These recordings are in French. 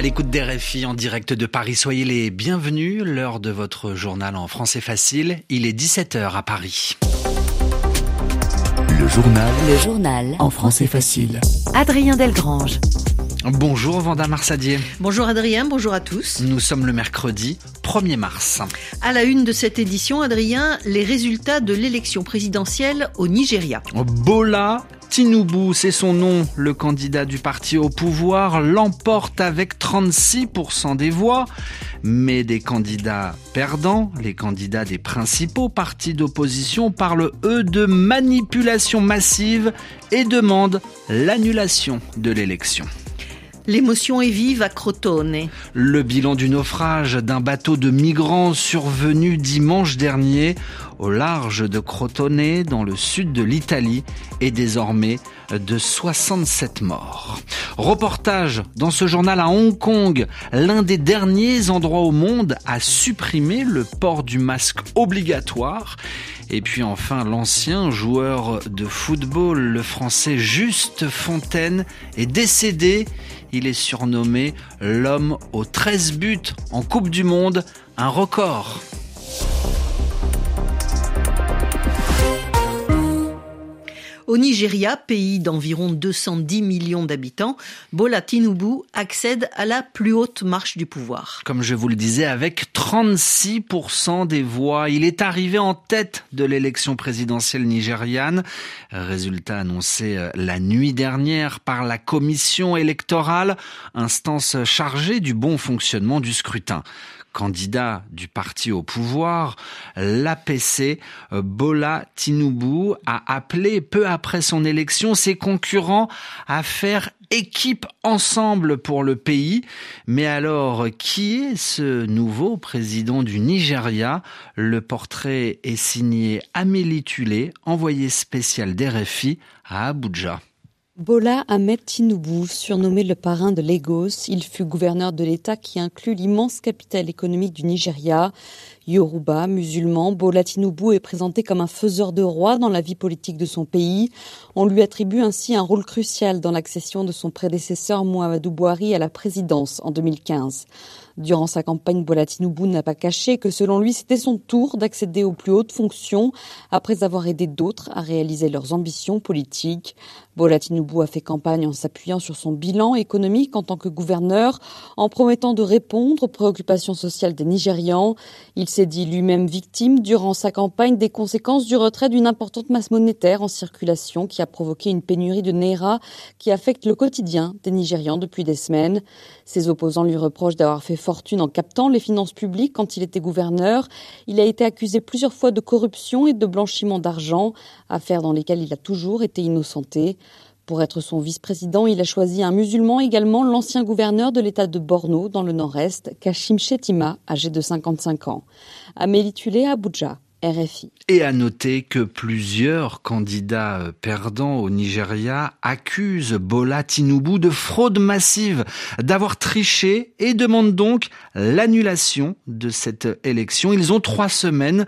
À l'écoute des RFI en direct de Paris, soyez les bienvenus. L'heure de votre journal en français facile, il est 17h à Paris. Le journal. Le journal. En français facile. Adrien Delgrange. Bonjour Vanda Marsadier. Bonjour Adrien, bonjour à tous. Nous sommes le mercredi 1er mars. À la une de cette édition, Adrien, les résultats de l'élection présidentielle au Nigeria. Bola Tinubu, c'est son nom, le candidat du parti au pouvoir, l'emporte avec 36% des voix. Mais des candidats perdants, les candidats des principaux partis d'opposition, parlent eux de manipulation massive et demandent l'annulation de l'élection. L'émotion est vive à Crotone. Le bilan du naufrage d'un bateau de migrants survenu dimanche dernier au large de Crotone dans le sud de l'Italie est désormais de 67 morts. Reportage dans ce journal à Hong Kong, l'un des derniers endroits au monde à supprimer le port du masque obligatoire. Et puis enfin, l'ancien joueur de football, le français Juste Fontaine, est décédé. Il est surnommé l'homme aux 13 buts en Coupe du Monde, un record. Au Nigeria, pays d'environ 210 millions d'habitants, Bola Tinubu accède à la plus haute marche du pouvoir. Comme je vous le disais, avec 36% des voix, il est arrivé en tête de l'élection présidentielle nigériane. Résultat annoncé euh, la nuit dernière par la commission électorale, instance chargée du bon fonctionnement du scrutin candidat du parti au pouvoir, l'APC, euh, Bola Tinubu, a appelé peu après son élection ses concurrents à faire équipe ensemble pour le pays. Mais alors, qui est ce nouveau président du Nigeria? Le portrait est signé Amélie Tulé, envoyé spécial d'RFI à Abuja. Bola Ahmed Tinubu, surnommé le parrain de Lagos, il fut gouverneur de l'État qui inclut l'immense capitale économique du Nigeria. Yoruba, musulman, Bola Tinubu est présenté comme un faiseur de roi dans la vie politique de son pays. On lui attribue ainsi un rôle crucial dans l'accession de son prédécesseur Muhammadu Buhari à la présidence en 2015. Durant sa campagne, Bola Tinubu n'a pas caché que selon lui, c'était son tour d'accéder aux plus hautes fonctions après avoir aidé d'autres à réaliser leurs ambitions politiques. Bola Tinubu a fait campagne en s'appuyant sur son bilan économique en tant que gouverneur, en promettant de répondre aux préoccupations sociales des Nigérians. Il s'est dit lui-même victime durant sa campagne des conséquences du retrait d'une importante masse monétaire en circulation qui a provoqué une pénurie de Naira qui affecte le quotidien des Nigérians depuis des semaines. Ses opposants lui reprochent d'avoir fait fortune en captant les finances publiques quand il était gouverneur. Il a été accusé plusieurs fois de corruption et de blanchiment d'argent, affaires dans lesquelles il a toujours été innocenté. Pour être son vice-président, il a choisi un musulman également, l'ancien gouverneur de l'État de Borno, dans le nord-est, Kashim Shetima, âgé de 55 ans. Amélie Tulé, Abuja. RFI. Et à noter que plusieurs candidats euh, perdants au Nigeria accusent Bola Tinubu de fraude massive, d'avoir triché et demandent donc l'annulation de cette élection. Ils ont trois semaines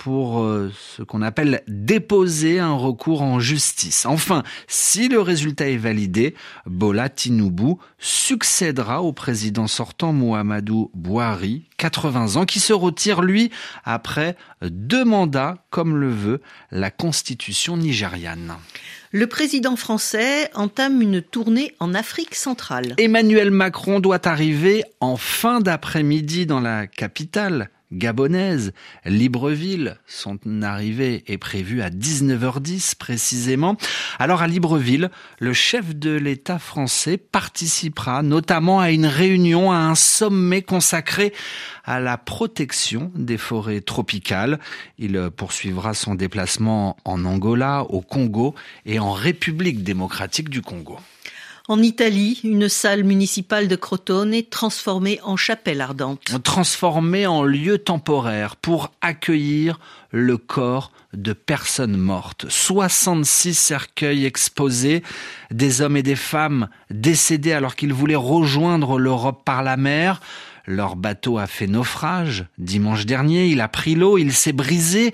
pour euh, ce qu'on appelle déposer un recours en justice. Enfin, si le résultat est validé, Bola Tinubu succédera au président sortant Muhammadu Buhari, 80 ans, qui se retire, lui, après deux mandats, comme le veut la constitution nigériane. Le président français entame une tournée en Afrique centrale. Emmanuel Macron doit arriver en fin d'après-midi dans la capitale gabonaise, Libreville. Son arrivée est prévue à 19h10 précisément. Alors à Libreville, le chef de l'État français participera notamment à une réunion, à un sommet consacré à la protection des forêts tropicales. Il poursuivra son déplacement en Angola, au Congo et en République démocratique du Congo. En Italie, une salle municipale de Crotone est transformée en chapelle ardente. Transformée en lieu temporaire pour accueillir le corps de personnes mortes. 66 cercueils exposés, des hommes et des femmes décédés alors qu'ils voulaient rejoindre l'Europe par la mer. Leur bateau a fait naufrage dimanche dernier, il a pris l'eau, il s'est brisé,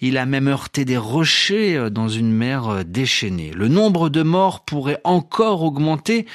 il a même heurté des rochers euh, dans une mer euh, déchaînée. Le nombre de morts pourrait encore augmenter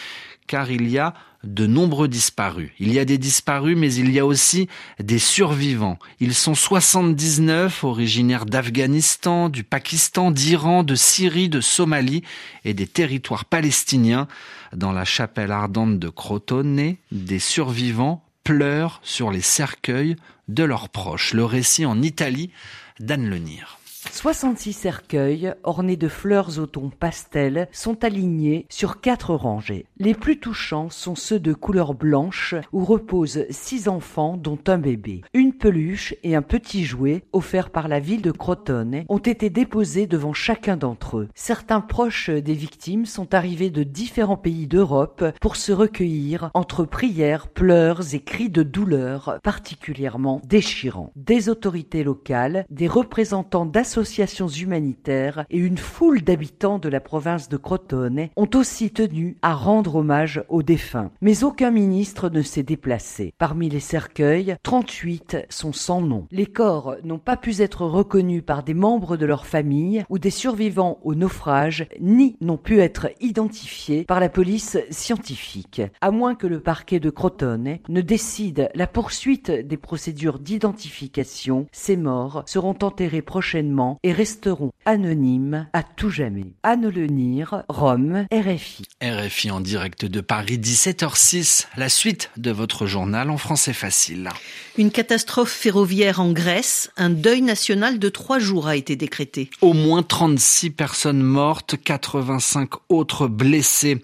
car il y a de nombreux disparus. Il y a des disparus, mais il y a aussi des survivants. Ils sont 79, originaires d'Afghanistan, du Pakistan, d'Iran, de Syrie, de Somalie et des territoires palestiniens. Dans la chapelle ardente de Crotone, des survivants pleurent sur les cercueils de leurs proches. Le récit en Italie d'Anne Lenir. 66 cercueils ornés de fleurs au ton pastel sont alignés sur quatre rangées. Les plus touchants sont ceux de couleur blanche où reposent six enfants dont un bébé. Une peluche et un petit jouet offerts par la ville de Crotone ont été déposés devant chacun d'entre eux. Certains proches des victimes sont arrivés de différents pays d'Europe pour se recueillir entre prières, pleurs et cris de douleur particulièrement déchirants. Des autorités locales, des représentants d'associations associations humanitaires et une foule d'habitants de la province de Crotone ont aussi tenu à rendre hommage aux défunts. Mais aucun ministre ne s'est déplacé. Parmi les cercueils, 38 sont sans nom. Les corps n'ont pas pu être reconnus par des membres de leur famille ou des survivants au naufrage, ni n'ont pu être identifiés par la police scientifique, à moins que le parquet de Crotone ne décide la poursuite des procédures d'identification. Ces morts seront enterrés prochainement et resteront anonymes à tout jamais. Anne Lenir, Rome, RFI. RFI en direct de Paris, 17h06, la suite de votre journal en français facile. Une catastrophe ferroviaire en Grèce, un deuil national de trois jours a été décrété. Au moins 36 personnes mortes, 85 autres blessées.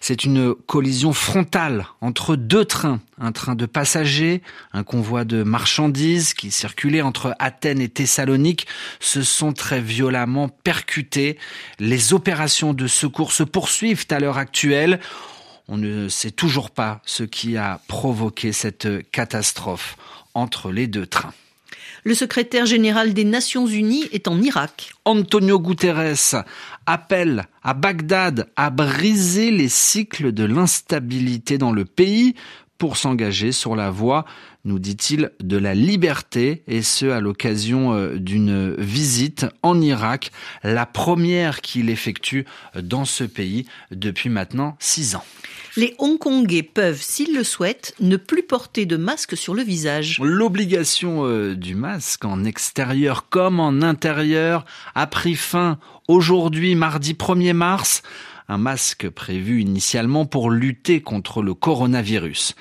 C'est une collision frontale entre deux trains un train de passagers, un convoi de marchandises qui circulait entre Athènes et Thessalonique se sont très violemment percutés. Les opérations de secours se poursuivent à l'heure actuelle. On ne sait toujours pas ce qui a provoqué cette catastrophe entre les deux trains. Le secrétaire général des Nations Unies est en Irak. Antonio Guterres appelle à Bagdad à briser les cycles de l'instabilité dans le pays pour s'engager sur la voie, nous dit-il, de la liberté, et ce à l'occasion euh, d'une visite en Irak, la première qu'il effectue dans ce pays depuis maintenant six ans. Les Hongkongais peuvent, s'ils le souhaitent, ne plus porter de masque sur le visage. L'obligation euh, du masque en extérieur comme en intérieur a pris fin aujourd'hui, mardi 1er mars un masque prévu initialement pour lutter contre le coronavirus.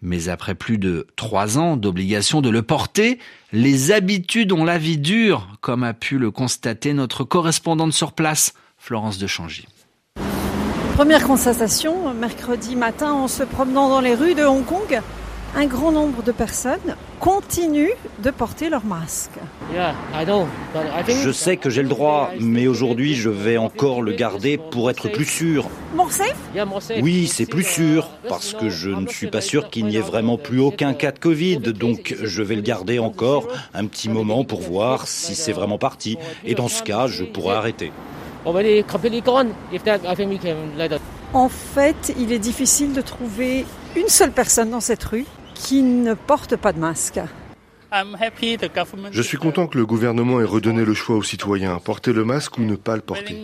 Mais après plus de trois ans d'obligation de le porter, les habitudes ont la vie dure, comme a pu le constater notre correspondante sur place, Florence de Changy. Première constatation, mercredi matin en se promenant dans les rues de Hong Kong, un grand nombre de personnes continuent de porter leur masque. Je sais que j'ai le droit, mais aujourd'hui je vais encore le garder pour être plus sûr. More safe? Oui, c'est plus sûr, parce que je ne suis pas sûr qu'il n'y ait vraiment plus aucun cas de Covid, donc je vais le garder encore un petit moment pour voir si c'est vraiment parti, et dans ce cas, je pourrai arrêter. En fait, il est difficile de trouver une seule personne dans cette rue qui ne portent pas de masque. Je suis content que le gouvernement ait redonné le choix aux citoyens, porter le masque ou ne pas le porter.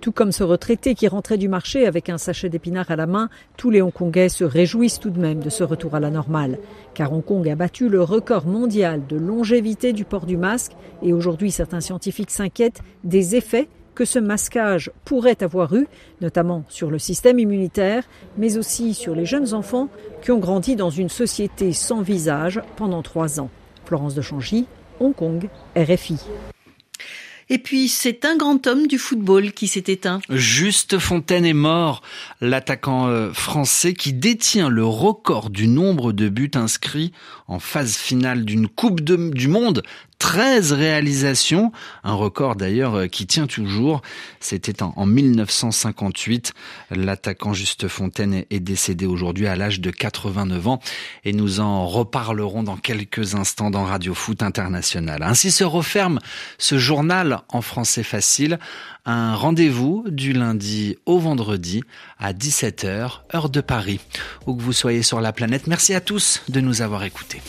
Tout comme ce retraité qui rentrait du marché avec un sachet d'épinards à la main, tous les Hongkongais se réjouissent tout de même de ce retour à la normale. Car Hong Kong a battu le record mondial de longévité du port du masque et aujourd'hui certains scientifiques s'inquiètent des effets que ce masquage pourrait avoir eu, notamment sur le système immunitaire, mais aussi sur les jeunes enfants qui ont grandi dans une société sans visage pendant trois ans. Florence de Changy, Hong Kong, RFI. Et puis, c'est un grand homme du football qui s'est éteint. Juste Fontaine est mort, l'attaquant euh, français qui détient le record du nombre de buts inscrits en phase finale d'une Coupe du Monde 13 réalisations, un record d'ailleurs euh, qui tient toujours. C'était en, 1958. L'attaquant Juste Fontaine est décédé aujourd'hui à l'âge de 89 ans et nous en reparlerons dans quelques instants dans Radio Foot International. Ainsi se referme ce journal en français facile. Un rendez-vous du lundi au vendredi à 17h, heure de Paris. Où que vous soyez sur la planète, merci à tous de nous avoir écoutés.